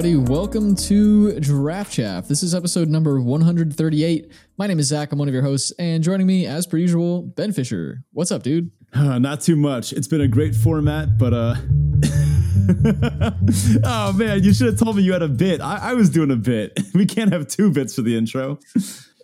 everybody? Welcome to Draft Chaff. This is episode number 138. My name is Zach. I'm one of your hosts, and joining me, as per usual, Ben Fisher. What's up, dude? Uh, not too much. It's been a great format, but uh. oh man, you should have told me you had a bit. I, I, was doing a bit. We can't have two bits for the intro.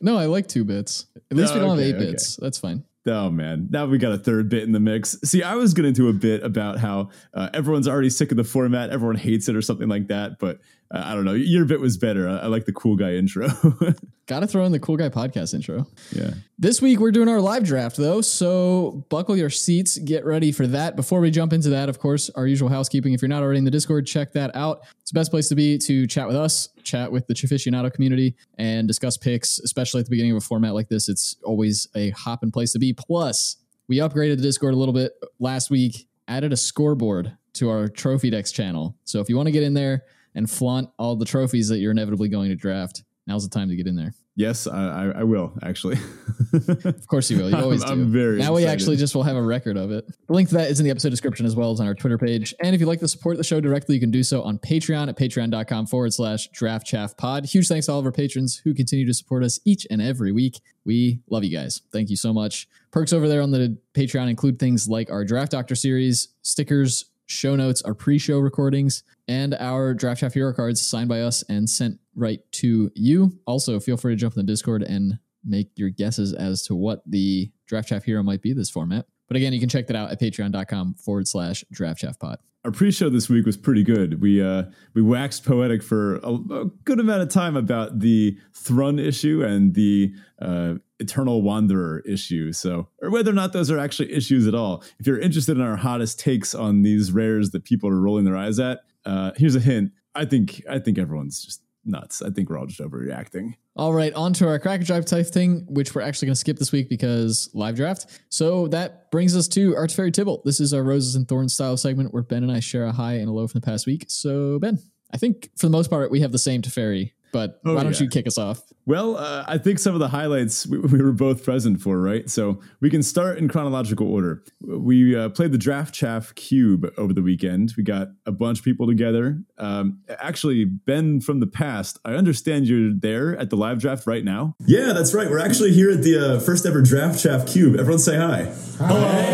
No, I like two bits. At least we don't okay, have eight okay. bits. That's fine. Oh man, now we got a third bit in the mix. See, I was getting to do a bit about how uh, everyone's already sick of the format, everyone hates it or something like that. But uh, I don't know, your bit was better. I, I like the cool guy intro. got to throw in the cool guy podcast intro. Yeah. This week we're doing our live draft though, so buckle your seats, get ready for that. Before we jump into that, of course, our usual housekeeping. If you're not already in the Discord, check that out. It's the best place to be to chat with us, chat with the Chaficionado community, and discuss picks. Especially at the beginning of a format like this, it's always a hopping place to be. Plus we upgraded the Discord a little bit last week, added a scoreboard to our Trophy Decks channel. So if you want to get in there and flaunt all the trophies that you're inevitably going to draft, now's the time to get in there. Yes, I, I will actually. of course you will. You always I'm, do. I'm very now excited. we actually just will have a record of it. The link to that is in the episode description as well as on our Twitter page. And if you'd like to support the show directly, you can do so on Patreon at patreon.com forward slash draft chaff pod. Huge thanks to all of our patrons who continue to support us each and every week. We love you guys. Thank you so much. Perks over there on the Patreon include things like our Draft Doctor series, stickers, show notes, our pre-show recordings, and our Draft Chaff Hero cards signed by us and sent right to you. Also, feel free to jump in the Discord and make your guesses as to what the Draft Chaff Hero might be this format. But again, you can check that out at patreon.com forward slash draft chaff pod. Our pre-show this week was pretty good. We uh, we waxed poetic for a, a, good amount of time about the Thrun issue and the uh, Eternal Wanderer issue. So, or whether or not those are actually issues at all. If you're interested in our hottest takes on these rares that people are rolling their eyes at, uh, here's a hint. I think I think everyone's just nuts. I think we're all just overreacting. All right, on to our Cracker Drive type thing, which we're actually going to skip this week because live draft. So that brings us to Our Teferi Tibalt. This is our Roses and Thorns style segment where Ben and I share a high and a low from the past week. So, Ben, I think for the most part, we have the same Teferi but oh, why don't yeah. you kick us off? Well, uh, I think some of the highlights we, we, were both present for, right? So we can start in chronological order. We uh, played the Draft Chaff Cube over the weekend. We got a bunch of people together. Um, actually, Ben from the past, I understand you're there at the live draft right now. Yeah, that's right. We're actually here at the uh, first ever Draft Chaff Cube. Everyone say hi. Hi.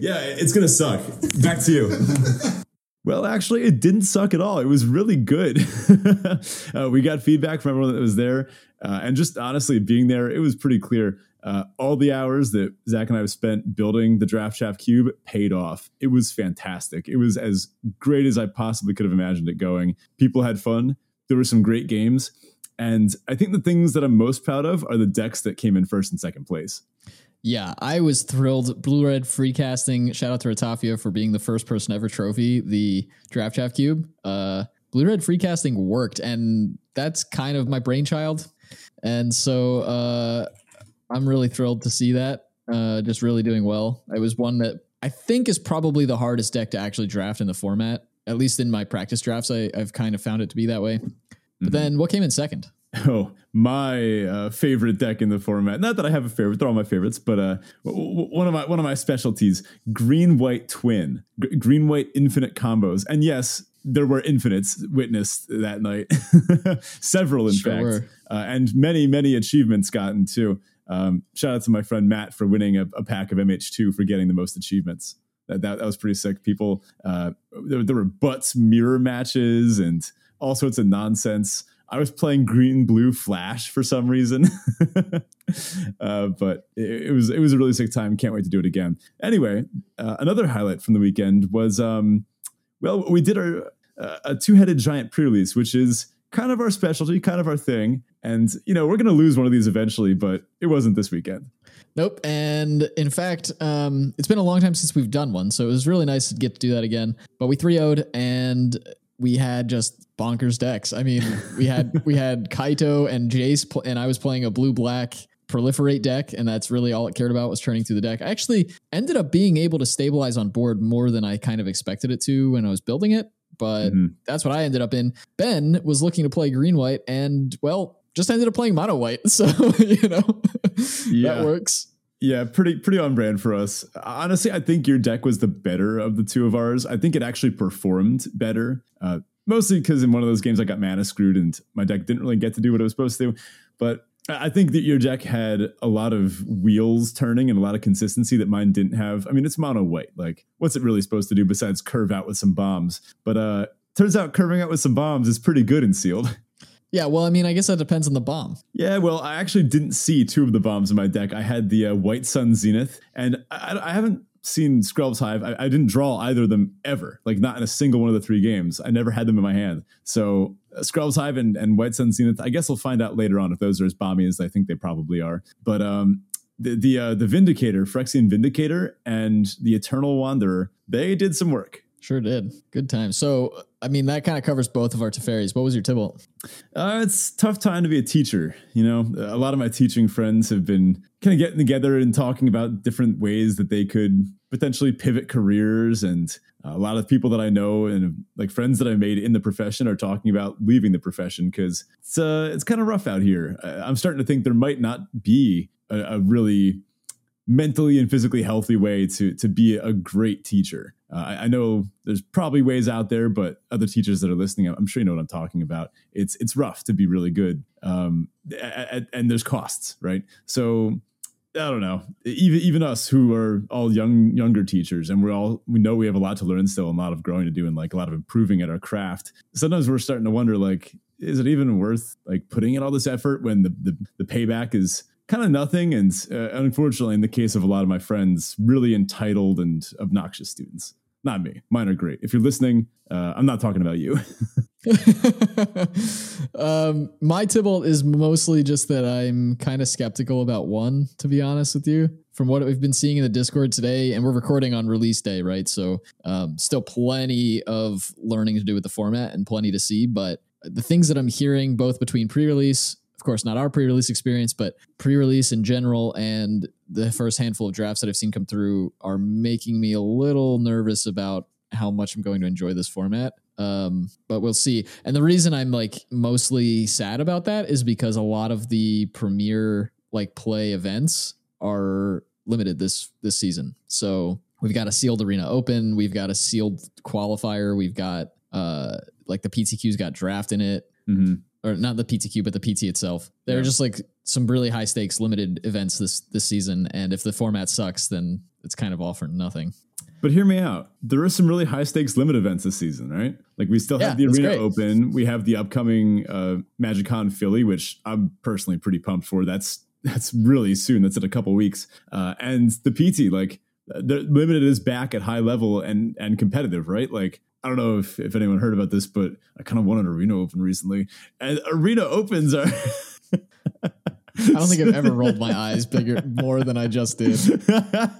Yeah, it's going to suck. Back to you. Well, actually, it didn't suck at all. It was really good. uh, we got feedback from everyone that was there. Uh, and just honestly, being there, it was pretty clear. Uh, all the hours that Zach and I have spent building the Draft Chaff Cube paid off. It was fantastic. It was as great as I possibly could have imagined it going. People had fun. There were some great games. And I think the things that I'm most proud of are the decks that came in first and second place. Yeah, I was thrilled. Blue Red Free Casting. Shout out to Ratafia for being the first person ever trophy the Draft Chaff Cube. Uh, Blue Red Free Casting worked, and that's kind of my brainchild. And so uh, I'm really thrilled to see that. Uh, just really doing well. It was one that I think is probably the hardest deck to actually draft in the format. At least in my practice drafts, I, have kind of found it to be that way. But mm-hmm. then what came in second? Oh, my uh, favorite deck in the format. Not that I have a favorite; they're all my favorites. But uh, w- one of my one of my specialties: green white twin, G- green white infinite combos. And yes, there were infinites witnessed that night, several in sure fact, uh, and many many achievements gotten too. Um, shout out to my friend Matt for winning a, a pack of MH2 for getting the most achievements. That, that, that was pretty sick. People, uh, there, there were butts mirror matches and all sorts of nonsense. I was playing green blue flash for some reason, uh, but it, it, was it was a really sick time. Can't wait to do it again. Anyway, uh, another highlight from the weekend was um, well, we did our uh, a two headed giant pre release, which is kind of our specialty, kind of our thing. And you know we're gonna lose one of these eventually, but it wasn't this weekend. Nope. And in fact, um, it's been a long time since we've done one, so it was really nice to get to do that again. But we 3 0'd and we had just bonkers decks. I mean, we had we had Kaito and Jace, pl- and I was playing a blue black proliferate deck, and that's really all it cared about was turning through the deck. I actually ended up being able to stabilize on board more than I kind of expected it to when I was building it, but mm-hmm. that's what I ended up in. Ben was looking to play green white, and well, just ended up playing mono white. So you know yeah. that works. Yeah, pretty pretty on brand for us. Honestly, I think your deck was the better of the two of ours. I think it actually performed better. Uh, mostly because in one of those games I got mana screwed and my deck didn't really get to do what it was supposed to. But I think that your deck had a lot of wheels turning and a lot of consistency that mine didn't have. I mean, it's mono white. Like, what's it really supposed to do besides curve out with some bombs? But uh turns out curving out with some bombs is pretty good in sealed. Yeah, well, I mean, I guess that depends on the bomb. Yeah, well, I actually didn't see two of the bombs in my deck. I had the uh, White Sun Zenith, and I, I haven't seen Skrelv's Hive. I, I, didn't draw either of them ever, like not in a single one of the three games. I never had them in my hand. So uh, Skrelv's Hive and, and White Sun Zenith, I guess we'll find out later on if those are as bomby as I think they probably are. But um, the the, uh, the Vindicator, Phyrexian Vindicator, and the Eternal Wanderer, they did some work. Sure did. Good time. So, I mean, that kind of covers both of our Teferis. What was your Tibalt? Uh, it's tough time to be a teacher. You know, a lot of my teaching friends have been kind of getting together and talking about different ways that they could potentially pivot careers. And a lot of people that I know and like friends that I made in the profession are talking about leaving the profession because it's uh, it's kind of rough out here. I'm starting to think there might not be a, a really mentally and physically healthy way to to be a great teacher. Uh, I, I, know there's probably ways out there, but other teachers that are listening, I'm sure you know what I'm talking about. It's it's rough to be really good, um, and, and there's costs, right? So I don't know. Even even us who are all young younger teachers, and we're all we know we have a lot to learn still, a lot of growing to do, and like a lot of improving at our craft. Sometimes we're starting to wonder, like, is it even worth like putting in all this effort when the the, the payback is kind of nothing. And uh, unfortunately, in the case of a lot of my friends, really entitled and obnoxious students. Not me. Mine are great. If you're listening, uh, I'm not talking about you. um, my Tibalt is mostly just that I'm kind of skeptical about one, to be honest with you. From what we've been seeing in the Discord today, and we're recording on release day, right? So, um, still plenty of learning to do with the format and plenty to see. But the things that I'm hearing, both between pre release course, not our pre-release experience, but pre-release in general and the first handful of drafts that I've seen come through are making me a little nervous about how much I'm going to enjoy this format. Um, but we'll see. And the reason I'm like mostly sad about that is because a lot of the premier like play events are limited this this season. So we've got a sealed arena open, we've got a sealed qualifier, we've got uh like the PTQ's got draft in it. Mm-hmm or not the PTQ, but the PT itself. They're yeah. just like some really high stakes limited events this this season, and if the format sucks, then it's kind of all for nothing. But hear me out. There are some really high stakes limit events this season, right? Like we still have yeah, the arena great. open. We have the upcoming uh, MagicCon Philly, which I'm personally pretty pumped for. That's that's really soon. That's in a couple weeks. Uh, and the PT, like the limited is back at high level and and competitive, right? Like I don't know if, if anyone heard about this, but I kind of won an arena open recently. And arena opens are I don't think I've ever rolled my eyes bigger more than I just did.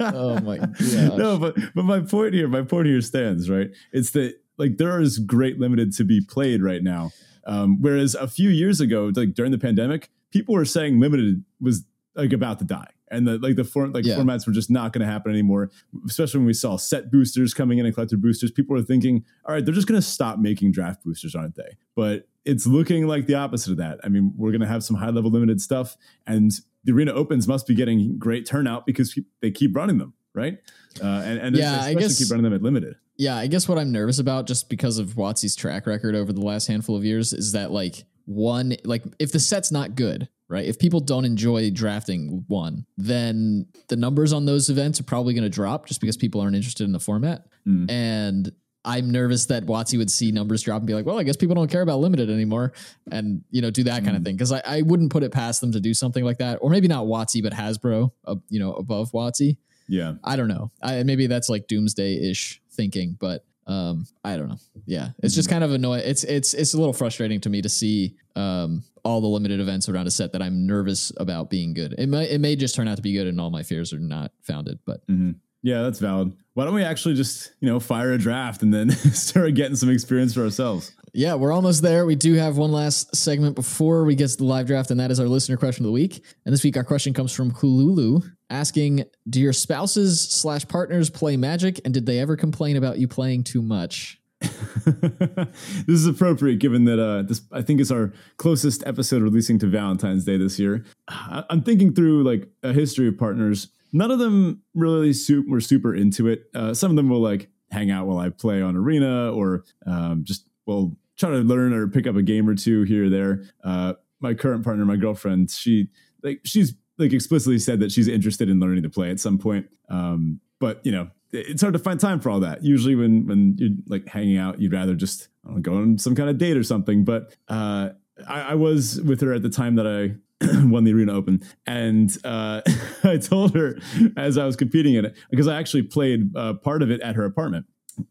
Oh my god. No, but but my point here, my point here stands, right? It's that like there is great limited to be played right now. Um, whereas a few years ago, like during the pandemic, people were saying limited was like about to die and the like the form like yeah. formats were just not going to happen anymore especially when we saw set boosters coming in and collector boosters. People were thinking all right they're just going to stop making draft boosters aren't they? But it's looking like the opposite of that. I mean we're going to have some high level limited stuff and the arena opens must be getting great turnout because they keep running them right? Uh, and, and yeah i guess keep running them at limited. Yeah i guess what i'm nervous about just because of WotC's track record over the last handful of years is that like one like if the set's not good right? If people don't enjoy drafting one, then the numbers on those events are probably going to drop just because people aren't interested in the format. Mm. And I'm nervous that WotC would see numbers drop and be like, well, I guess people don't care about limited anymore and, you know, do that mm. kind of thing. Cause I, I wouldn't put it past them to do something like that. Or maybe not WotC, but Hasbro, uh, you know, above WotC. Yeah. I don't know. I, maybe that's like doomsday ish thinking, but um, I don't know. Yeah, it's just mm-hmm. kind of annoying. It's it's it's a little frustrating to me to see um, all the limited events around a set that I'm nervous about being good. It may it may just turn out to be good, and all my fears are not founded. But mm-hmm. yeah, that's valid. Why don't we actually just you know fire a draft and then start getting some experience for ourselves? Yeah, we're almost there. We do have one last segment before we get to the live draft, and that is our listener question of the week. And this week, our question comes from Kululu, asking, "Do your spouses slash partners play Magic, and did they ever complain about you playing too much?" this is appropriate given that uh, this I think is our closest episode releasing to Valentine's Day this year. I'm thinking through like a history of partners. None of them really super, were super into it. Uh, some of them will like hang out while I play on Arena, or um, just well try to learn or pick up a game or two here or there. Uh, my current partner, my girlfriend, she like she's like explicitly said that she's interested in learning to play at some point. Um, but you know, it's hard to find time for all that. Usually, when when you're like hanging out, you'd rather just know, go on some kind of date or something. But uh, I, I was with her at the time that I won the arena open and uh, i told her as i was competing in it because i actually played uh, part of it at her apartment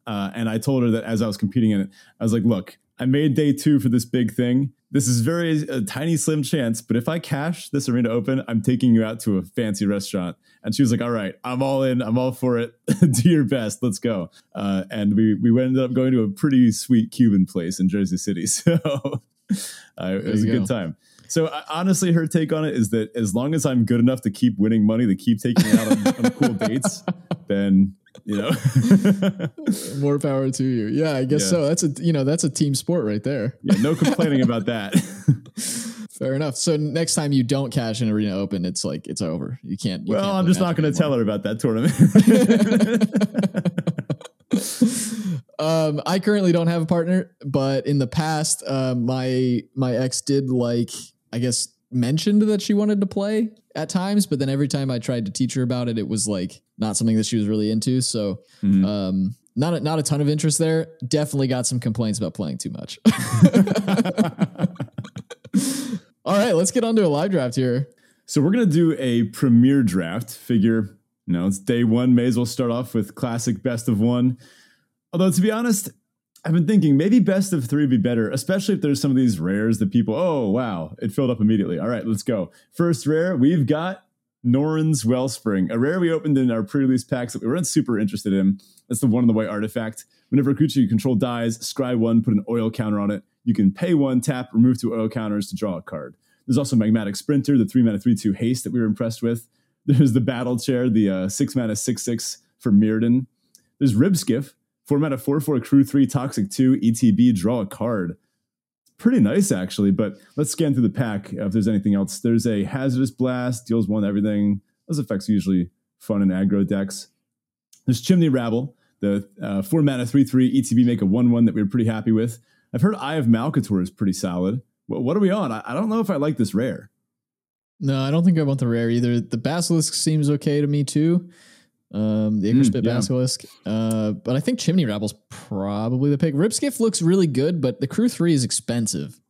uh, and i told her that as i was competing in it i was like look i made day two for this big thing. This is very a tiny slim chance but if i cash this arena open i'm taking you out to a fancy restaurant. And she was like all right i'm all in. I'm all for it. Do your best. Let's go. Uh, and we we ended up going to a pretty sweet cuban place in jersey city. So uh, it was a go. good time. So uh, honestly, her take on it is that as long as I'm good enough to keep winning money, to keep taking out on, on cool dates, then you know, more power to you. Yeah, I guess yeah. so. That's a you know that's a team sport right there. Yeah, no complaining about that. Fair enough. So next time you don't cash an arena open, it's like it's over. You can't. You well, can't I'm just not going to tell her about that tournament. um, I currently don't have a partner, but in the past, uh, my my ex did like I guess, mentioned that she wanted to play at times, but then every time I tried to teach her about it, it was like not something that she was really into. So, mm-hmm. um, not a, not a ton of interest there. Definitely got some complaints about playing too much. All right, let's get on to a live draft here. So we're gonna do a premiere draft. Figure, you know, it's day one. May as well start off with classic best of one. Although to be honest, I've been thinking maybe best of three would be better, especially if there's some of these rares that people, oh, wow, it filled up immediately. All right, let's go. First rare, we've got Norn's Wellspring, a rare we opened in our pre-release packs that we weren't super interested in. That's the one in the white artifact. Whenever a creature you control dies, scry one, put an oil counter on it. You can pay one, tap, remove two oil counters to draw a card. There's also Magmatic Sprinter, the three mana three two haste that we were impressed with. There's the Battle Chair, the uh, six mana six six for Mirrodin. There's Ribskiff, Format of 4 4 crew 3 toxic 2 ETB draw a card. Pretty nice actually, but let's scan through the pack if there's anything else. There's a hazardous blast, deals one everything. Those effects usually fun in aggro decks. There's Chimney Rabble, the uh, 4 mana 3 3 ETB make a 1 1 that we were pretty happy with. I've heard Eye of Malcator is pretty solid. What, what are we on? I, I don't know if I like this rare. No, I don't think I want the rare either. The Basilisk seems okay to me too um, the Spit mm, yeah. Basilisk. Uh, but I think Chimney Rabble's probably the pick. Ribskiff looks really good, but the Crew 3 is expensive.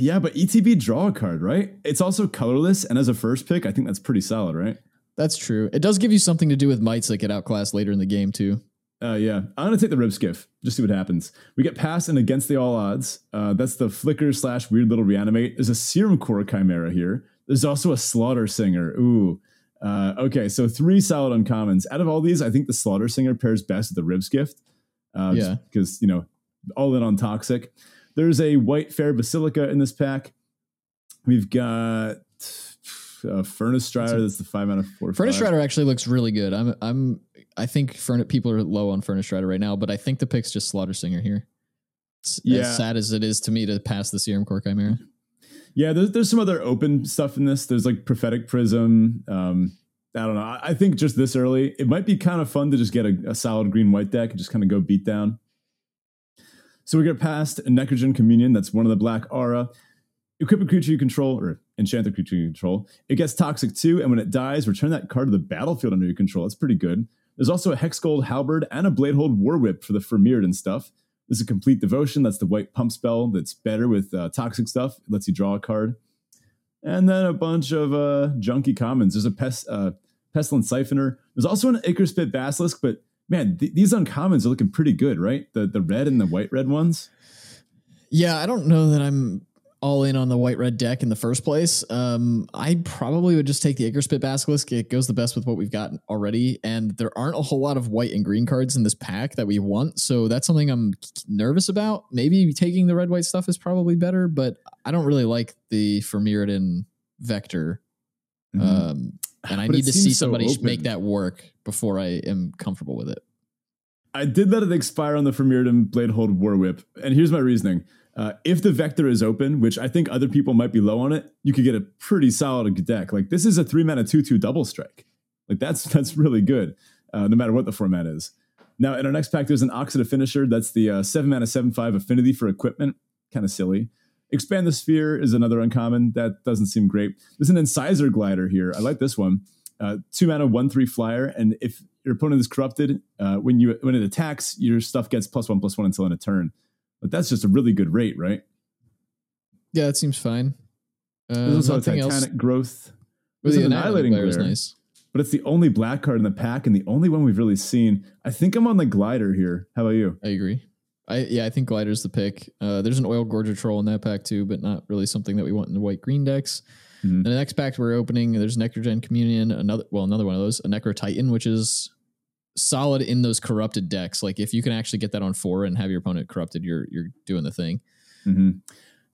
Yeah, but ETB draw a card, right? It's also colorless, and as a first pick, I think that's pretty solid, right? That's true. It does give you something to do with mites that get outclassed later in the game, too. Uh, yeah, I'm gonna take the Ribskiff. Just see what happens. We get past and against the all odds. Uh, that's the flicker slash weird little reanimate. There's a serum core chimera here. There's also a slaughter singer. Ooh, uh, okay, so three solid uncommons. Out of all these, I think the Slaughter Singer pairs best with the Ribskiff. Uh, yeah. Because, you know, all in on Toxic. There's a white fair Basilica in this pack. We've got uh, Furnace Strider. That's the five out of four. Furnace five. Strider actually looks really good. I'm, I'm, I think Furnace people are low on Furnace Strider right now, but I think the pick's just Slaughter Singer here. It's yeah. As sad as it is to me to pass the Serum Core Chimera. Yeah, there's there's some other open stuff in this. There's like prophetic prism. Um, I don't know. I think just this early, it might be kind of fun to just get a, a solid green white deck and just kind of go beat down. So we get past Necrogen Communion. That's one of the black aura. Equip a creature you control, or enchant a creature you control. It gets toxic too, and when it dies, return that card to the battlefield under your control. That's pretty good. There's also a Hex Gold Halberd and a Bladehold War Whip for the Firmiered and stuff. This is a Compleat Devotion. That's the white pump spell that's better with uh, toxic stuff. It lets you draw a card. And then a bunch of uh, junky commons. There's a pest, uh, Pestilent Syphoner. There's also an Acre Spit basilisk, but man, th- these uncommons are looking pretty good, right? The the red and the white red ones. Yeah, I don't know that I'm all in on the white red deck in the first place. Um, I probably would just take the Acre Spit Basilisk. It goes the best with what we've got already, and there aren't a whole lot of white and green cards in this pack that we want. So that's something I'm nervous about. Maybe taking the red white stuff is probably better, but I don't really like the Firmiered Vector. Mm-hmm. Um, and I need to see somebody so make that work before I am comfortable with it. I did let it expire on the Firmiered Bladehold War Whip, and here's my reasoning. Uh, if the vector is open, which I think other people might be low on it, you could get a pretty solid deck. Like this is a three mana two two double strike. Like that's that's really good, uh, no matter what the format is. Now, in our next pack, there's an Oxidda Finisher. That's the uh, 7 mana 7 5 affinity for equipment. Kind of silly. Expand the Sphere is another uncommon. That doesn't seem great. There's an Incisor Glider here. I like this one. Uh, two mana, one three flyer, and if your opponent is corrupted, uh, when you when it attacks, your stuff gets plus one plus one until end of turn. But that's just a really good rate, right? Yeah, that seems fine. Uh, There's also Titanic else. Growth. There's the an Annihilating Glare Glare. nice. but it's the only black card in the pack and the only one we've really seen. I think I'm on the glider here. How about you? I agree. I yeah, I think glider's the pick. Uh, there's an oil gorger troll in that pack too, but not really something that we want in the white green decks. Mhm. And the next pack we're opening, there's Necrogen Communion, another well, another one of those, a Necro Titan, which is solid in those corrupted decks. Like if you can actually get that on four and have your opponent corrupted, you're you're doing the thing. hmm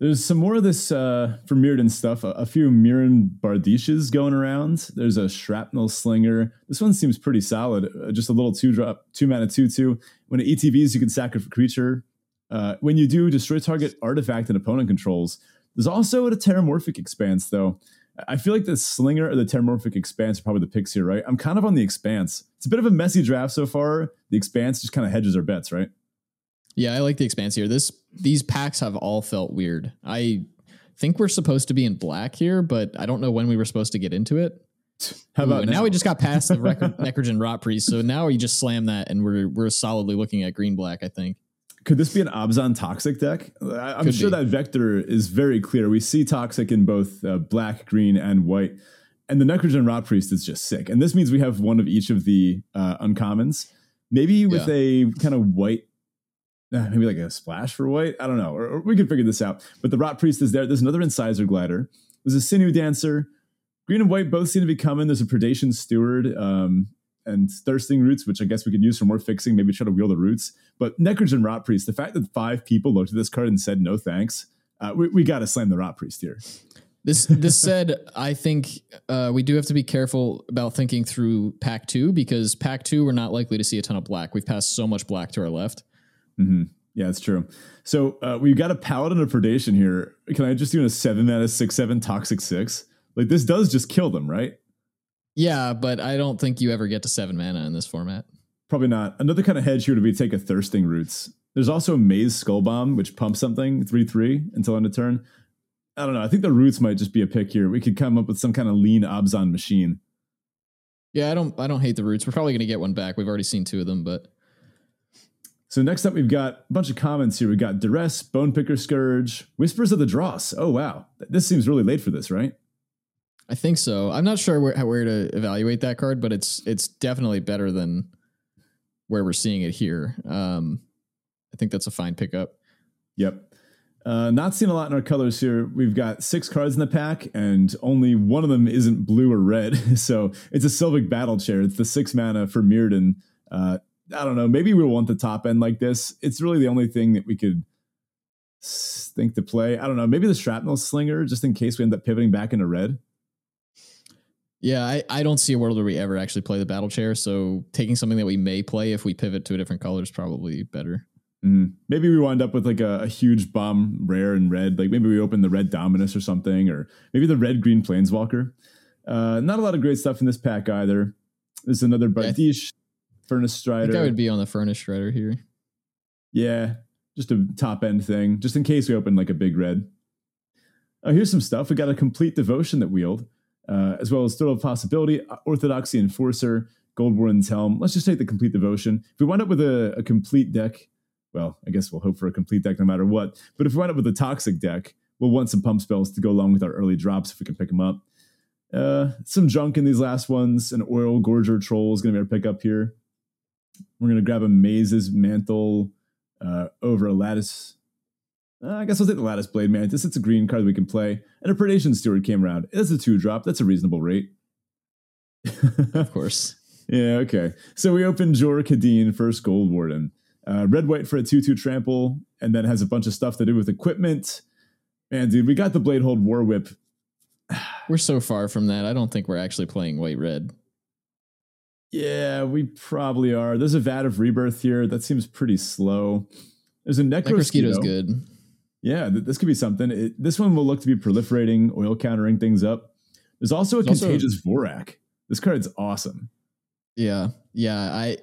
There's some more of this uh, for Mirrodin stuff. A, a few Mirran Bardiches going around. There's a Shrapnel Slinger. This one seems pretty solid. Uh, just a little two drop, two mana, two two. When it ETBs, you can sacrifice a creature. Uh, when you do, destroy target artifact and opponent controls. There's also a Terramorphic Expanse, though. I feel like the Slinger or the Terramorphic Expanse are probably the picks here, right? I'm kind of on the Expanse. It's a bit of a messy draft so far. The Expanse just kind of hedges our bets, right? Yeah, I like the expanse here. This these packs have all felt weird. I think we're supposed to be in black here, but I don't know when we were supposed to get into it. How about and now? we just got past the Necrogen Rot Priest, so now we just slam that, and we're we're solidly looking at green black. I think. Could this be an Abzan Toxic deck? I, I'm Could sure be. that vector is very clear. We see Toxic in both uh, black, green, and white. And the Necrogen Rot Priest is just sick. And this means we have one of each of the uh, uncommons. Maybe with a kind of white, uh, maybe like a splash for white. I don't know. Or, or we could figure this out. But the Rot Priest is there. There's another Incisor Glider. There's a Sinew Dancer. Green and white both seem to be coming. There's a Predation Steward um, and Thirsting Roots, which I guess we could use for more fixing. Maybe try to wheel the roots. But Necrogen Rot Priest, the fact that five people looked at this card and said no thanks, uh, we, we got to slam the Rot Priest here. This this said, I think uh, we do have to be careful about thinking through pack two because pack two we're not likely to see a ton of black. We've passed so much black to our left. hmm Yeah, it's true. So uh, we've got a Paladin of Predation here. Can I just do a seven mana six seven toxic six? Like this does just kill them, right? Yeah, but I don't think you ever get to seven mana in this format. Probably not. Another kind of hedge here would be take a Thirsting Roots. There's also a Maze Skull Bomb, which pumps something three three until end of turn. I don't know. I think the Roots might just be a pick here. We could come up with some kind of lean Abzan machine. Yeah, I don't I don't hate the roots. We're probably gonna get one back. We've already seen two of them, but So next up, we've got a bunch of comments here. We've got Duress, Bonepicker Skirge, Whispers of the Dross. Oh wow, this seems really late for this, right? I think so. I'm not sure where, where to evaluate that card, but it's it's definitely better than where we're seeing it here. Um, I think that's a fine pickup. Yep. Uh, not seeing a lot in our colors here. We've got six cards in the pack, and only one of them isn't blue or red. So it's a Sylvok Battle Chair. It's the six mana for Mirrodin. Uh, I don't know. Maybe we'll want the top end like this. It's really the only thing that we could think to play. I don't know. Maybe the Shrapnel Slinger, just in case we end up pivoting back into red. Yeah, I, I don't see a world where we ever actually play the battle chair. So taking something that we may play if we pivot to a different color is probably better. Mhm. Maybe we wind up with like a, a huge bomb rare and red. Like maybe we open the red Dominus or something, or maybe the red green Planeswalker. Uh, not a lot of great stuff in this pack either. There's another Yeah, I Bardiche, Furnace I Strider. think I would be on the furnace Strider here. Yeah, just a top end thing, just in case we open like a big red. Oh, here's some stuff. We got a complete devotion that wield, uh, as well as Total Possibility, Orthodoxy Enforcer, Goldwarden's Helm. Let's just take the Compleat Devotion. If we wind up with a, a complete deck, well, I guess we'll hope for a complete deck no matter what. But if we wind up with a toxic deck, we'll want some pump spells to go along with our early drops if we can pick them up. Uh, some junk in these last ones. An Oil Gorger Troll is going to be our pickup here. We're going to grab a Maze's Mantle uh, over a Lattice. Uh, I guess I'll take the Lattice Blade Mantis. It's a green card we can play. And a Predation Steward came around. It's a two drop. That's a reasonable rate. Of course. Yeah, okay. So we open Jor Kadeen, first Goldwarden. Uh, red white for a 2 2 trample, and then has a bunch of stuff to do with equipment. Man, dude, we got the Bladehold War Whip. We're so far from that. I don't think we're actually playing white red. Yeah, we probably are. There's a Vat of Rebirth here. That seems pretty slow. There's a Necrosquito. good. Yeah, th- this could be something. It, this one will look to be proliferating, oil countering things up. There's also a There's also- Contagious Vorrac. This card's awesome. Yeah. Yeah. I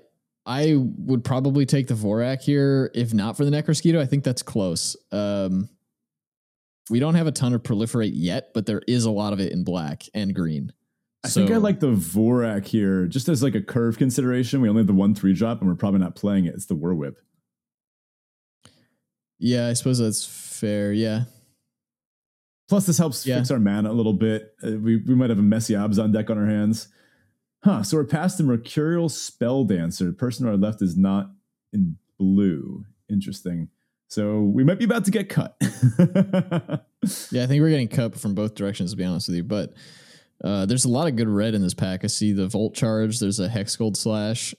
I would probably take the Vorrac here, if not for the Necrosquito. I think that's close. Um, we don't have a ton of proliferate yet, but there is a lot of it in black and green. I think I like the Vorrac here just as like a curve consideration. We only have the one three drop, and we're probably not playing it. It's the War Whip. Yeah, I suppose that's fair. Yeah. Plus, this helps Yeah. fix our mana a little bit. Uh, we we might have a messy Abzan deck on our hands. Huh. So we're past the Mercurial Spell Dancer. The person on our left is not in blue. Interesting. So we might be about to get cut. Yeah, I think we're getting cut from both directions, to be honest with you. But uh, there's a lot of good red in this pack. I see the Volt Charge. There's a Hex Gold Slash.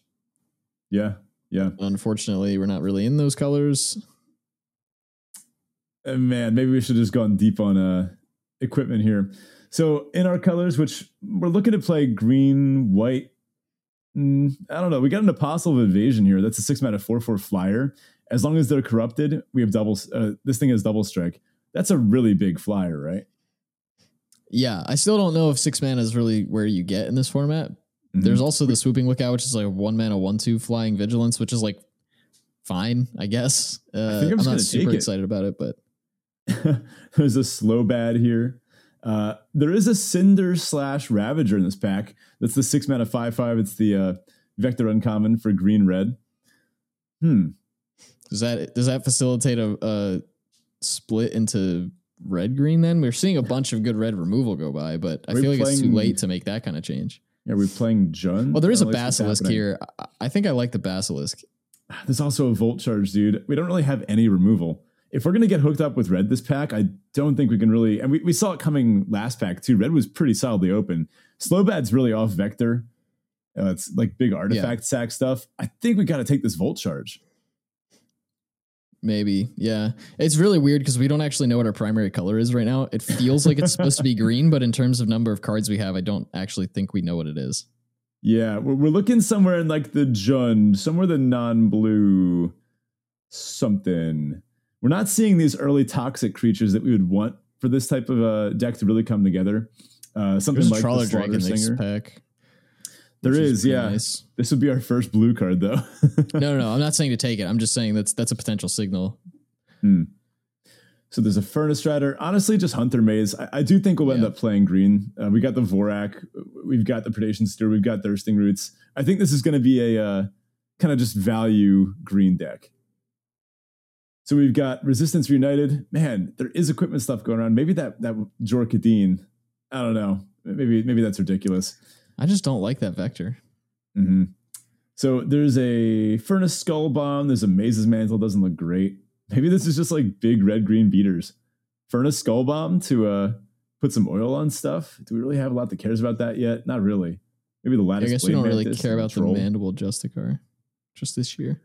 yeah. Yeah. Unfortunately, we're not really in those colors. Uh, man, maybe we should have just gone deep on uh, equipment here. So in our colors, which we're looking to play green, white. mm, I don't know. We got an Apostle of Invasion here. That's a six mana four four flyer. As long as they're corrupted, we have double. Uh, this thing has double strike. That's a really big flyer, right? Yeah, I still don't know if six mana is really where you get in this format. Mhm. There's also the Swooping Lookout, which is like a one mana, one two flying vigilance, which is like fine, I guess. Uh, think I'm I'm, not super excited about it, but There's a Slobad here. Uh, there is a Cinder slash Ravager in this pack. That's the six mana five five. It's the uh, Vector Uncommon for green red. Hmm. does that does that facilitate a, a split into red green? Then we're seeing a bunch of good red removal go by, but I feel like it's too late to make that kind of change. Are we're playing Jund? Well, there is a I don't like what's basilisk here. I- I think I like the basilisk. There's also a Volt Charge, dude. We don't really have any removal. If we're gonna get hooked up with red this pack, I don't think we can really. And we, we saw it coming last pack too. Red was pretty solidly open. Slobad's really off vector. Uh, it's like big artifact sack stuff. I think we got to take this Volt Charge. Maybe, yeah. It's really weird because we don't actually know what our primary color is right now. It feels like it's supposed to be green, but in terms of number of cards we have, I don't actually think we know what it is. Yeah, we're, we're looking somewhere in like the Jund, somewhere the non-blue something. We're not seeing these early toxic creatures that we would want for this type of uh, deck to really come together. Uh, something There's like Trawler the Drake Slaughter this Singer. pack. There which is, yeah. nice. This would be our first blue card, though. No, no, no. I'm not saying to take it. I'm just saying that's that's a potential signal. So there's a Furnace Strider. Honestly, just Hunter Maze. I, I do think we'll end Yeah. up playing green. Uh, we got the Vorrac. We've got the Predation Steer. We've got Thirsting Roots. I think this is going to be a uh, kind of just value green deck. So we've got Resistance Reunited. Man, there is equipment stuff going around. Maybe that that Jor Kadeen. I don't know. Maybe maybe that's ridiculous. I just don't like that vector. hmm So there's a Furnace Skull Bomb. There's a Maze's Mantle. Doesn't look great. Maybe this is just like big red green beaters. Furnace Skull Bomb to uh, put some oil on stuff. Do we really have a lot that cares about that yet? Not really. Maybe the I lattice. guess we don't really care about Troll. the Mandible Justiciar just this year.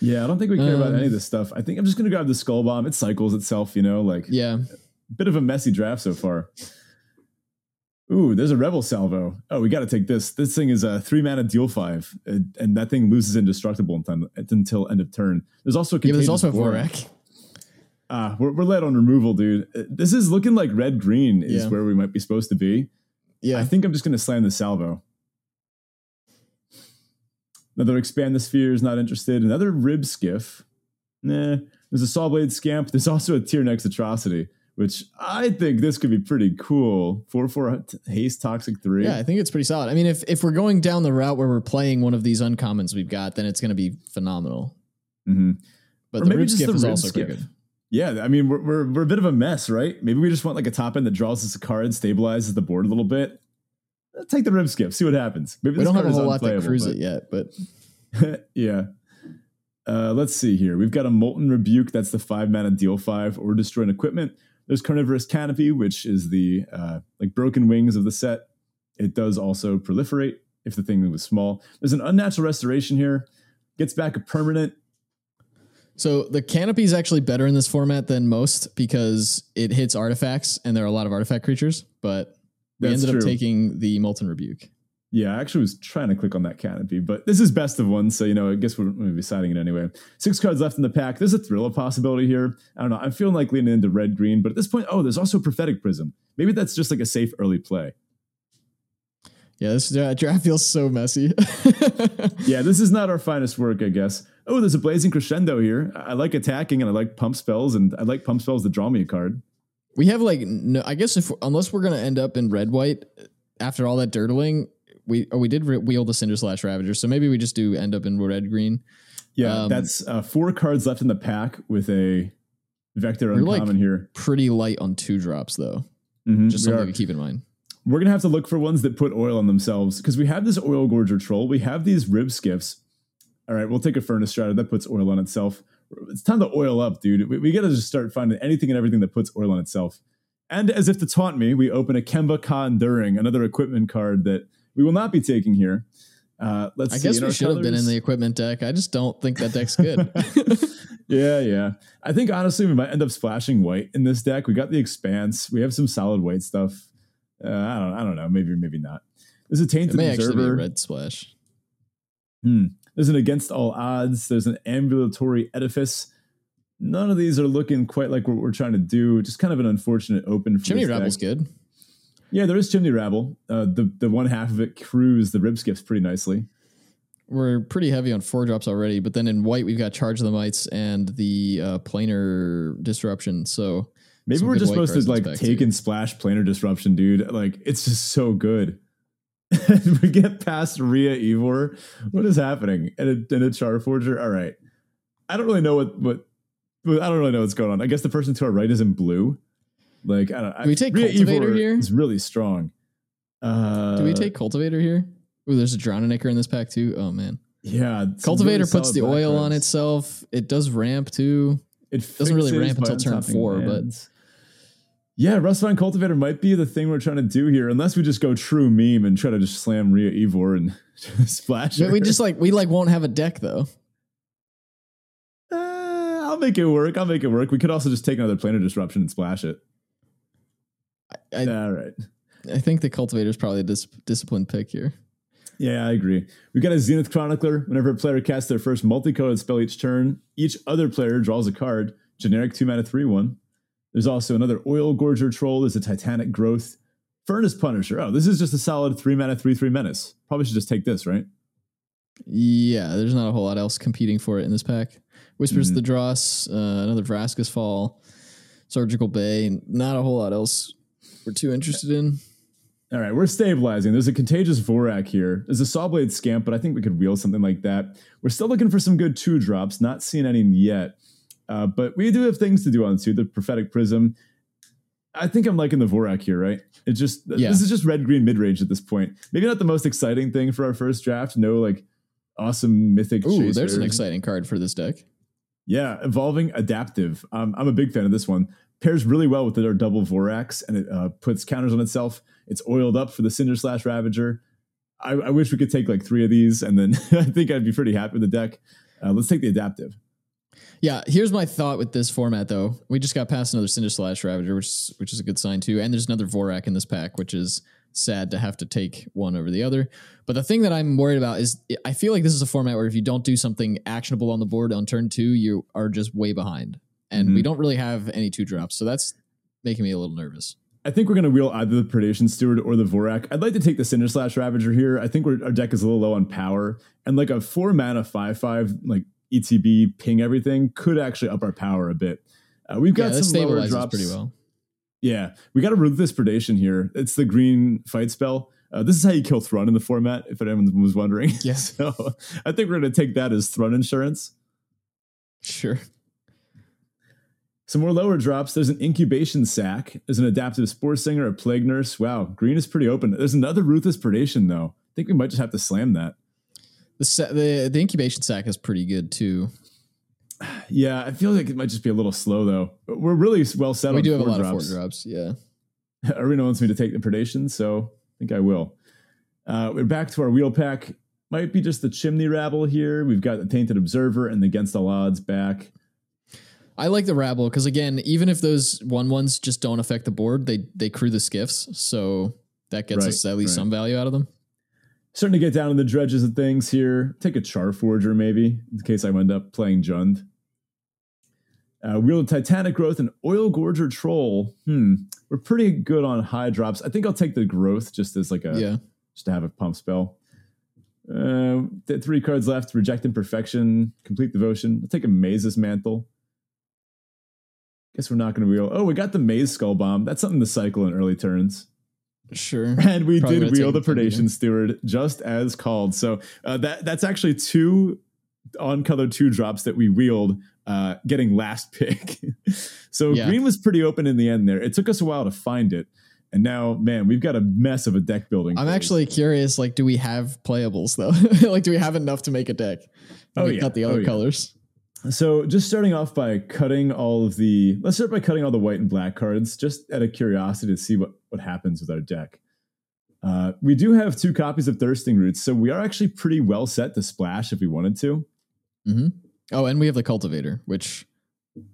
Yeah, I don't think we care about Um, any of this stuff. I think I'm just gonna grab the Skull Bomb. It cycles itself, you know, like Yeah, bit of a messy draft so far. Ooh, there's a Rebel Salvo. Oh, we got to take this. This thing is a three mana deal five, and, and that thing loses indestructible until, until end of turn. There's also a yeah. There's also a. Vorrac. Ah, we're, we're led on removal, dude. Uh, This is looking like red green is Yeah. where we might be supposed to be. Yeah, I think I'm just going to slam the salvo. Another expand the sphere is not interested. Another rib skiff. Nah. There's a saw blade scamp. There's also a Tyrranax Atrocity, which I think this could be pretty cool. Four four haste toxic three. yeah. I think it's pretty solid. I mean, if if we're going down the route where we're playing one of these uncommons we've got, then it's going to be phenomenal. hmm But Or the Rib Skiff the is Rib also Skiff. pretty good. Yeah, I mean we're, we're we're a bit of a mess, right? Maybe we just want like a top end that draws us a card, stabilizes the board a little bit. Uh, Take the rib skiff, see what happens. Maybe We don't have a whole lot to cruise but- it yet, but yeah. Uh, let's see here. We've got a Molten Rebuke. That's the five mana deal five or destroying equipment. There's Carnivorous Canopy, which is the uh, like broken wings of the set. It does also proliferate if the thing was small. There's an Unnatural Restoration here. Gets back a permanent. So the canopy is actually better in this format than most because it hits artifacts and there are a lot of artifact creatures. But we That's ended up taking the molten rebuke. Yeah, I actually was trying to click on that canopy, but this is best of one, so you know, I guess we're going to be citing it anyway. Six cards left in the pack. There's a Thrill of Possibility here. I don't know. I'm feeling like leaning into red green, but at this point, oh, there's also Prophetic Prism. Maybe that's just like a safe early play. Yeah, this dra- draft feels so messy. Yeah, this is not our finest work, I guess. Oh, there's a blazing crescendo here. I like attacking and I like pump spells, and I like pump spells that draw me a card. We have like no, I guess if unless we're gonna end up in red white after all that dirtling, we oh we did re- wield the cinder slash ravager, so maybe we just do end up in red green. Yeah, Um, that's uh, four cards left in the pack with a vector You're like- uncommon here. Pretty light on two drops though. Mhm, Just something to keep in mind. We're gonna have to look for ones that put oil on themselves because we have this oil gorger troll. We have these rib skiffs. All right, we'll take a furnace strider that puts oil on itself. It's time to oil up, dude. We, we gotta just start finding anything and everything that puts oil on itself. And as if to taunt me, we open a Kemba Kha Enduring, another equipment card that we will not be taking here. Uh, let's I see. guess in we should have been in the equipment deck. I just don't think that deck's good. yeah, yeah. I think honestly we might end up splashing white in this deck. We got the expanse. We have some solid white stuff. Uh, I don't. I don't know. Maybe, maybe not. There's a it tainted may actually be a observer. red splash. Hmm. There's an against all odds. There's an ambulatory edifice. None of these are looking quite like what we're trying to do. Just kind of an unfortunate open. For Chimney Rabble's good. Yeah, there is chimney rabble. Uh, the the one half of it crews the rib skiffs pretty nicely. We're pretty heavy on four drops already, but then in white we've got Charge of the Mites and the uh, planar disruption. So Maybe we're just supposed to like take too. and splash planar disruption, dude. Like it's just so good. we get past Ria Ivor. What is happening? And a, and a Char Forger. All right. I don't really know what what. I don't really know what's going on. I guess the person to our right is in blue. Like I don't. Do we take Rhea Cultivator Evor here? Is really strong. Uh, do we take Cultivator here? Oh, there's a Drowning in this pack too. Oh man. Yeah, Cultivator really puts the oil on itself. It does ramp too. It Doesn't really ramp until turn four, but-. Yeah, Rustvine Cultivator might be the thing we're trying to do here, unless we just go true meme and try to just slam Ria Ivor and splash her. we just like we like won't have a deck though. Uh, I'll make it work. I'll make it work. We could also just take another planar disruption and splash it. I, All right. I think the Cultivator is probably a dis- disciplined pick here. Yeah, I agree. We've got a Zenith Chronicler. Whenever a player casts their first multicolored spell each turn, each other player draws a card. Generic 2 mana 3 1. There's also another Oil Gorger Troll. There's a Titanic Growth. Furnace Punisher. Oh, this is just a solid 3 mana 3 3 menace. Probably should just take this, right? Yeah, there's not a whole lot else competing for it in this pack. Whispers Mhm. of the Dross, uh, another Vraska's Fall, Surgical Bay. Not a whole lot else we're too interested in. All right, we're stabilizing. There's a contagious Vorrac here. There's a Sawblade Scamp, but I think we could wheel something like that. We're still looking for some good two drops. Not seeing any yet, uh, but we do have things to do on two. The Prophetic Prism. I think I'm liking the Vorrac here, right? It just Yeah. this is just red green mid range at this point. Maybe not the most exciting thing for our first draft. No like awesome mythic. Ooh, there's an exciting card for this deck. Yeah, evolving adaptive. Um, I'm a big fan of this one. Pairs really well with our double Vorracs, and it uh, puts counters on itself. It's oiled up for the Cinder Slash Ravager. I, I wish we could take like three of these, and then I think I'd be pretty happy with the deck. Uh, let's take the adaptive. Yeah, here's my thought with this format though. We just got past another Cinder Slash Ravager, which is, which is a good sign too. And there's another Vorrac in this pack, which is sad to have to take one over the other. But the thing that I'm worried about is I feel like this is a format where if you don't do something actionable on the board on turn two, you are just way behind. And we Mhm. don't really have any two drops. So that's making me a little nervous. I think we're going to wheel either the Predation Steward or the Vorrac. I'd like to take the Cinder Slash Ravager here. I think we're, our deck is a little low on power, and like a four mana five five like ETB ping everything could actually up our power a bit. Uh, we've got that some lower drops pretty well. Yeah, we got a ruthless predation here. It's the green fight spell. Uh, this is how you kill Thrun in the format, if anyone was wondering. Yeah. so I think we're going to take that as Thrun insurance. Sure. Some more lower drops. There's an Incubation Sac. There's an adaptive spore singer, a plague nurse. Wow, green is pretty open. There's another ruthless predation though. I think we might just have to slam that. The, the the Incubation Sac is pretty good too. Yeah, I feel like it might just be a little slow though. We're really well set we do have a lot drops. of four drops. Yeah. Arena wants me to take the predation, so I think I will. Uh, we're back to our wheel pack. Might be just the chimney rabble here. We've got the tainted observer and the against all odds back. I like the rabble because again, even if those one ones just don't affect the board, they they crew the skiffs, so that gets Right, us at least right. some value out of them. Starting to get down to the dredges of things here. Take a char forger maybe in case I end up playing Jund. Uh, Wheel of Titanic Growth and Oil Gorger Troll. Hmm, we're pretty good on high drops. I think I'll take the growth just as like a yeah, just to have a pump spell. Uh, th- three cards left: Reject Imperfection, Compleat Devotion. I'll take a Maze's Mantle. Guess we're not going to wheel. Oh, we got the Maze Skull Bomb. That's something to cycle in early turns. Sure. And we Probably did wheel the Predation Steward just as called. So uh, that that's actually two on color two drops that we wheeled, uh, getting last pick. so Yeah. green was pretty open in the end there. It took us a while to find it. And now, man, we've got a mess of a deck building. I'm phase. actually curious. Like, do we have playables though? like, do we have enough to make a deck? Oh, We yeah. the Oh, other yeah. So just starting off by cutting all of the let's start by cutting all the white and black cards, just out of curiosity to see what, what happens with our deck. Uh, we do have two copies of Thirsting Roots, so we are actually pretty well set to splash if we wanted to. mm-hmm. Oh, and we have the cultivator, which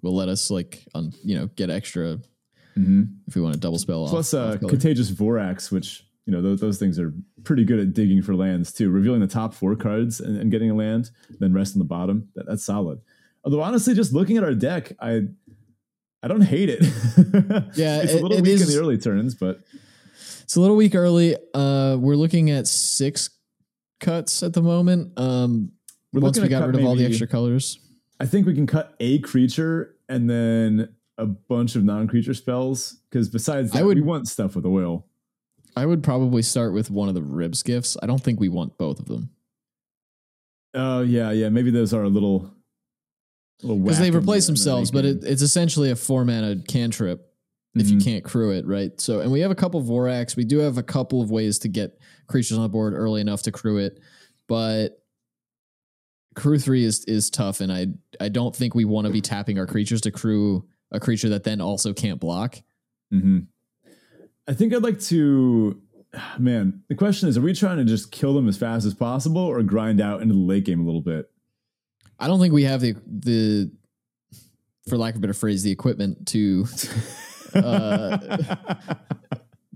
will let us like, un, you know, get extra if we want to double spell. Plus, off, uh, off. Contagious Vorax, which you know those, those things are pretty good at digging for lands too. Revealing the top four cards and, and getting a land, then rest on the bottom. That, that's solid. Although honestly, just looking at our deck, I I don't hate it. Yeah, it's it- a little it weak in the early turns, but It's a little weak early. Uh, we're looking at six cuts at the moment. Um, We're once we got rid of all the extra colors. I think we can cut a creature and then a bunch of non-creature spells. Because besides I that, would- we want stuff with oil. I would probably start with one of the rib skiffs. I don't think we want both of them Oh yeah, yeah. Maybe those are a little, little because they replace the- in the themselves. But it, it's essentially a four mana cantrip if game. you Mhm. can't crew it, right? So, and we have a couple of Vorax. We do have a couple of ways to get creatures on the board early enough to crew it, but crew three is is tough, and I I don't think we want to be tapping our creatures to crew a creature that then also can't block. hmm I think I'd like to. Man, the question is: Are we trying to just kill them as fast as possible, or grind out into the late game a little bit? I don't think we have the the for lack of a better phrase, the equipment to Uh,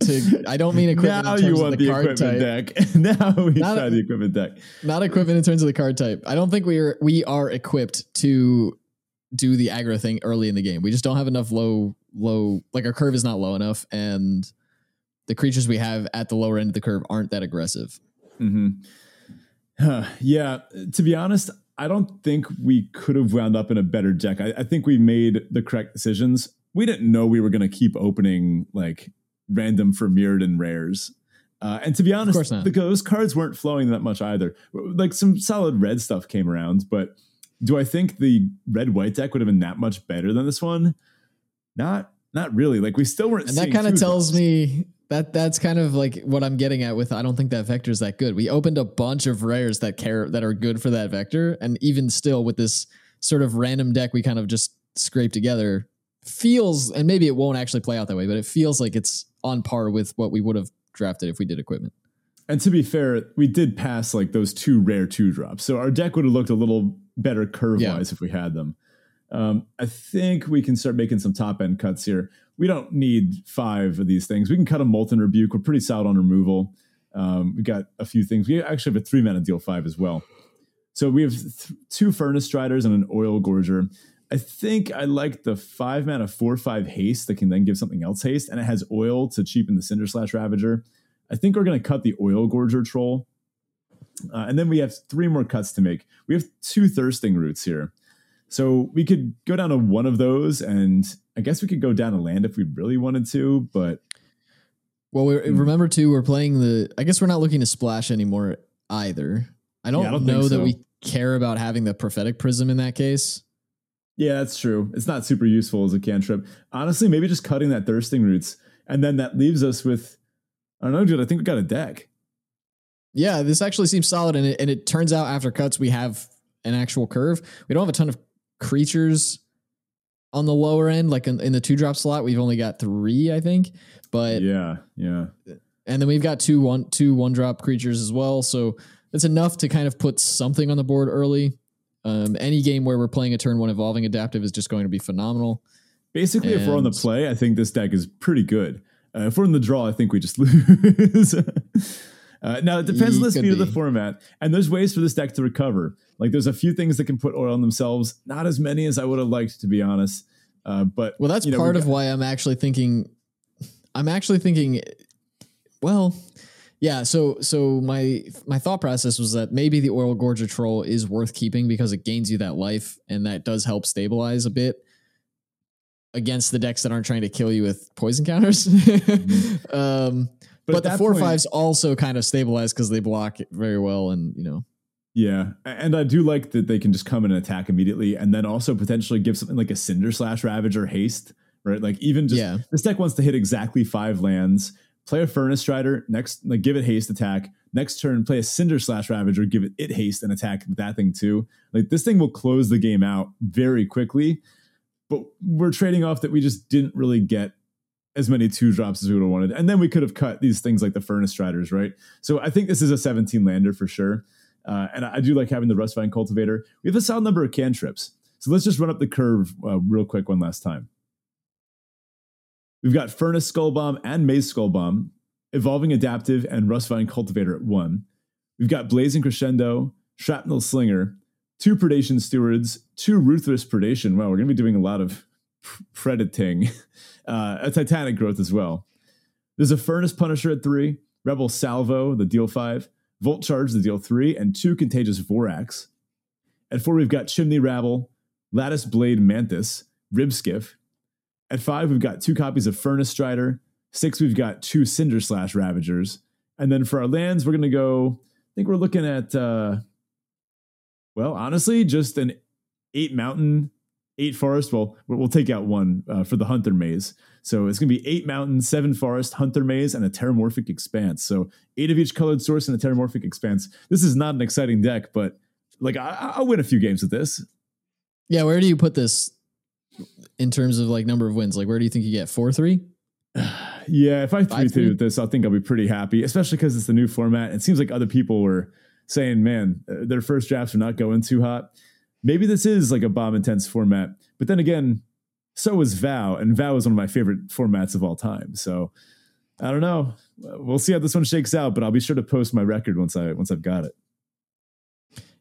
to I don't mean equipment now in terms you of want the, the, card equipment type. deck. now we Not try the equipment deck. Not equipment in terms of the card type. I don't think we are we are equipped to do the aggro thing early in the game. We just don't have enough low low like our curve is not low enough and the creatures we have at the lower end of the curve aren't that aggressive. hmm yeah, to be honest, I don't think we could have wound up in a better deck. I, I think we made the correct decisions. We didn't know we were going to keep opening like random for mirrored and rares. Uh, and to be honest, the, those cards weren't flowing that much either. Like some solid red stuff came around, but do I think the red white deck would have been that much better than this one? Not, not really. Like we still weren't. And that kind of tells me that that's kind of like what I'm getting at with I don't think that vector is that good. We opened a bunch of rares that care that are good for that vector, and even still with this sort of random deck we kind of just scraped together feels and maybe it won't actually play out that way, but it feels like it's on par with what we would have drafted if we did equipment. And to be fair, we did pass like those two rare two drops. So our deck would have looked a little better curve wise if we had them. Um, I think we can start making some top end cuts here. We don't need five of these things. We can cut a Molten Rebuke. We're pretty solid on removal. Um, we got a few things. We actually have a three mana deal five as well. So we have th- two Furnace Striders and an Oil Gorger. I think I like the five mana four five haste that can then give something else haste, and it has oil to cheapen the Cinderslash Ravager. I think we're going to cut the Oil Gorger Troll. Uh, and then we have three more cuts to make. We have two Thirsting Roots here. So we could go down to one of those, and I guess we could go down to land if we really wanted to, but Well, we Hmm. remember too, we're playing the. I guess we're not looking to splash anymore either. I don't, I don't know think that we care about having the prophetic prism in that case. yeah, that's true. It's not super useful as a cantrip. Honestly, maybe just cutting that Thirsting Roots, and then that leaves us with, I don't know, dude, I think we got a deck. Yeah, this actually seems solid, and it, and it turns out after cuts we have an actual curve. We don't have a ton of creatures on the lower end, like in, in the two drop slot. We've only got three, I think, but Yeah, yeah. and then we've got two one two one drop creatures as well. So it's enough to kind of put something on the board early. Um, any game where we're playing a turn one evolving adaptive is just going to be phenomenal. Basically, if we're on the play, I think this deck is pretty good. Uh, if we're in the draw, I think we just lose. Uh, now, it depends on the speed of the format, and there's ways for this deck to recover. Like, there's a few things that can put oil on themselves. Not as many as I would have liked, to be honest. Uh, but Well, that's you know, part we of got- why I'm actually thinking. I'm actually thinking. Well, Yeah, so so my my thought process was that maybe the oil gorger troll is worth keeping because it gains you that life and that does help stabilize a bit against the decks that aren't trying to kill you with poison counters. um, but, at the four point- fives also kind of stabilize because they block very well, and you know, Yeah, and I do like that they can just come in and attack immediately, and then also potentially give something like a Cinderslash Ravager haste, right? Like even just Yeah. this deck wants to hit exactly five lands. Play a Furnace Strider next, like give it haste attack. Next turn, play a Cinderslash Ravager, give it it haste and attack with that thing too. Like this thing will close the game out very quickly. But we're trading off that we just didn't really get as many two drops as we would have wanted, and then we could have cut these things like the Furnace Striders, right? So I think this is a 17 lander for sure. Uh, and I do like having the Rustvine Cultivator. We have a solid number of cantrips. So let's just run up the curve uh, real quick one last time. We've got Furnace Skullbomb and Maze Skullbomb, Evolving Adaptive, and Rustvine Cultivator at one. We've got Blazing Crescendo, Shrapnel Slinger, two Predation Stewards, two Ruthless Predation. Wow, we're going to be doing a lot of predating. Uh, a Titanic Growth as well. There's a Furnace Punisher at three, Rebel Salvo, the deal five, Volt Charge, the deal three, and two Contagious Vorax. At four, we've got Chimney Rabble, Lattice Blade Mantis, Rib Skiff. At five, we've got two copies of Furnace Strider. Six, we've got two Cinderslash Ravagers. And then for our lands, we're going to go, I think we're looking at, uh, well, honestly, just an eight mountain, eight forest. Well, we'll take out one uh, for the Hunter Maze. So it's going to be eight mountain, seven forest, Hunter Maze, and a Terramorphic Expanse. So eight of each colored source and a Terramorphic Expanse. This is not an exciting deck, but like I, I'll win a few games with this. yeah. Where do you put this in terms of like number of wins? Like, where do you think you get four three? Yeah, if I three Five, three? two with this, I think I'll be pretty happy, especially because it's the new format. It seems like other people were saying, man, uh, their first drafts are not going too hot. Maybe this is like a bomb intense format. But then again, so is VOW, and VOW is one of my favorite formats of all time. So I don't know. We'll see how this one shakes out, but I'll be sure to post my record once I once I've got it.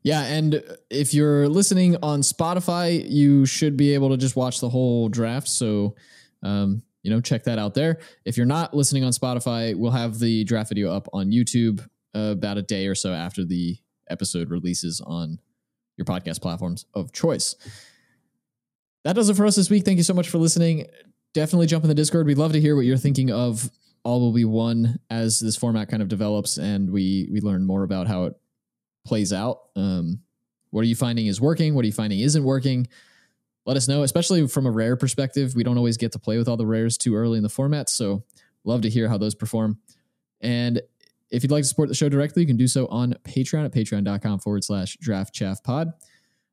Yeah, and if you're listening on Spotify, you should be able to just watch the whole draft. So, um, you know, check that out there. If you're not listening on Spotify, we'll have the draft video up on YouTube uh, about a day or so after the episode releases on your podcast platforms of choice. That does it for us this week. Thank you so much for listening. Definitely jump in the Discord. We'd love to hear what you're thinking of All Will Be One as this format kind of develops and we we learn more about how it plays out. Um, what are you finding is working? What are you finding isn't working? Let us know, especially from a rare perspective. We don't always get to play with all the rares too early in the format, so love to hear how those perform. And if you'd like to support the show directly, you can do so on Patreon at patreon.com forward slash draft pod.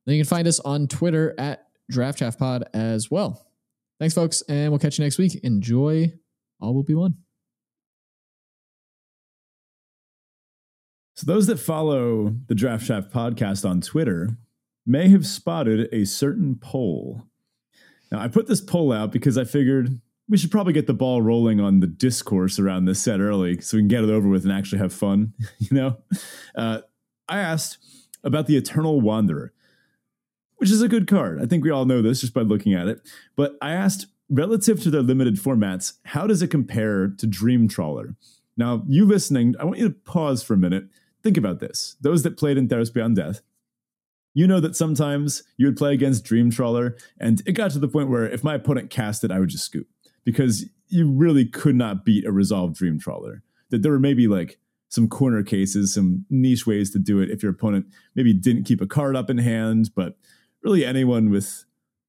Then you can find us on Twitter at draft pod as well. Thanks, folks, and we'll catch you next week. Enjoy All Will Be One. So those that follow the Draft Shaft podcast on Twitter may have spotted a certain poll. Now, I put this poll out because I figured we should probably get the ball rolling on the discourse around this set early so we can get it over with and actually have fun. You know, uh, I asked about the Eternal Wanderer, which is a good card. I think we all know this just by looking at it. But I asked, relative to their limited formats, how does it compare to Dream Trawler? Now, you listening, I want you to pause for a minute. Think about this. Those that played in Theros Beyond Death, you know that sometimes you would play against Dream Trawler, and it got to the point where if my opponent cast it, I would just scoop because you really could not beat a resolved Dream Trawler. That there were maybe like some corner cases, some niche ways to do it if your opponent maybe didn't keep a card up in hand, but really anyone with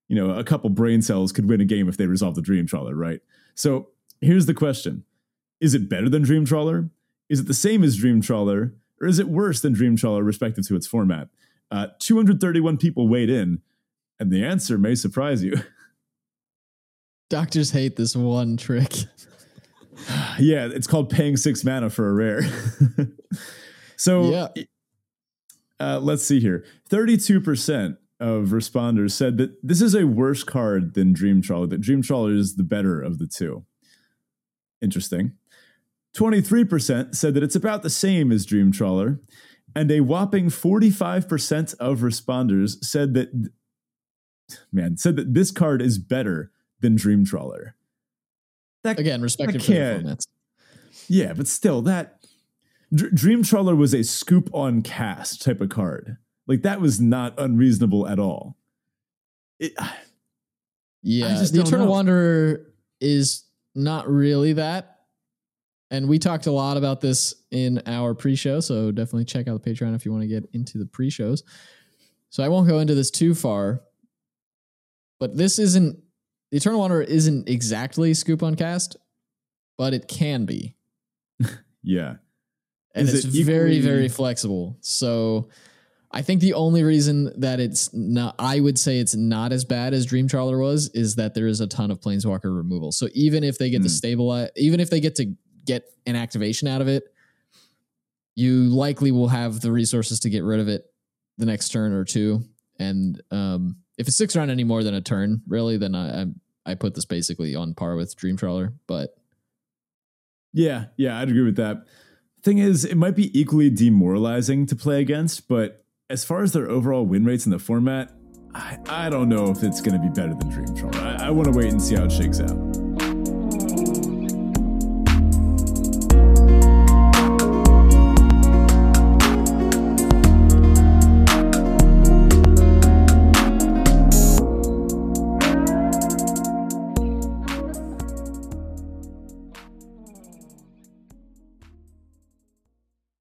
you know a couple brain cells could win a game if they resolve the Dream Trawler, right? So here's the question: Is it better than Dream Trawler? Is it the same as Dream Trawler? Or is it worse than Dream Trawler respective to its format? Uh, 231 people weighed in, and the answer may surprise you. Doctors hate this one trick. yeah, it's called paying six mana for a rare. so Yeah. uh, let's see here 32% of responders said that this is a worse card than Dream Trawler, that Dream Trawler is the better of the two. Interesting. 23% said that it's about the same as Dream Trawler, and a whopping 45% of responders said that man, said that this card is better than Dream Trawler. That Again, respective for the formats. yeah, but still that Dr- Dream Trawler was a scoop on cast type of card. Like that was not unreasonable at all. It, Yeah, the Eternal know. Wanderer is not really that. And we talked a lot about this in our pre-show, so definitely check out the Patreon if you want to get into the pre-shows. So I won't go into this too far, but this isn't the Eternal Wanderer isn't exactly scoop on cast, but it can be, yeah. and Is it's it very very flexible. So I think the only reason that it's not, I would say it's not as bad as Dream Trawler was, is that there is a ton of Planeswalker removal. So even if they get to Hmm. stabilize, even if they get to get an activation out of it, you likely will have the resources to get rid of it the next turn or two. And um, if it sticks around any more than a turn, really, then I I, I put this basically on par with Dream Trawler. But Yeah, yeah, I'd agree with that. Thing is, it might be equally demoralizing to play against, but as far as their overall win rates in the format, I, I don't know if it's going to be better than Dream Trawler. I, I want to wait and see how it shakes out.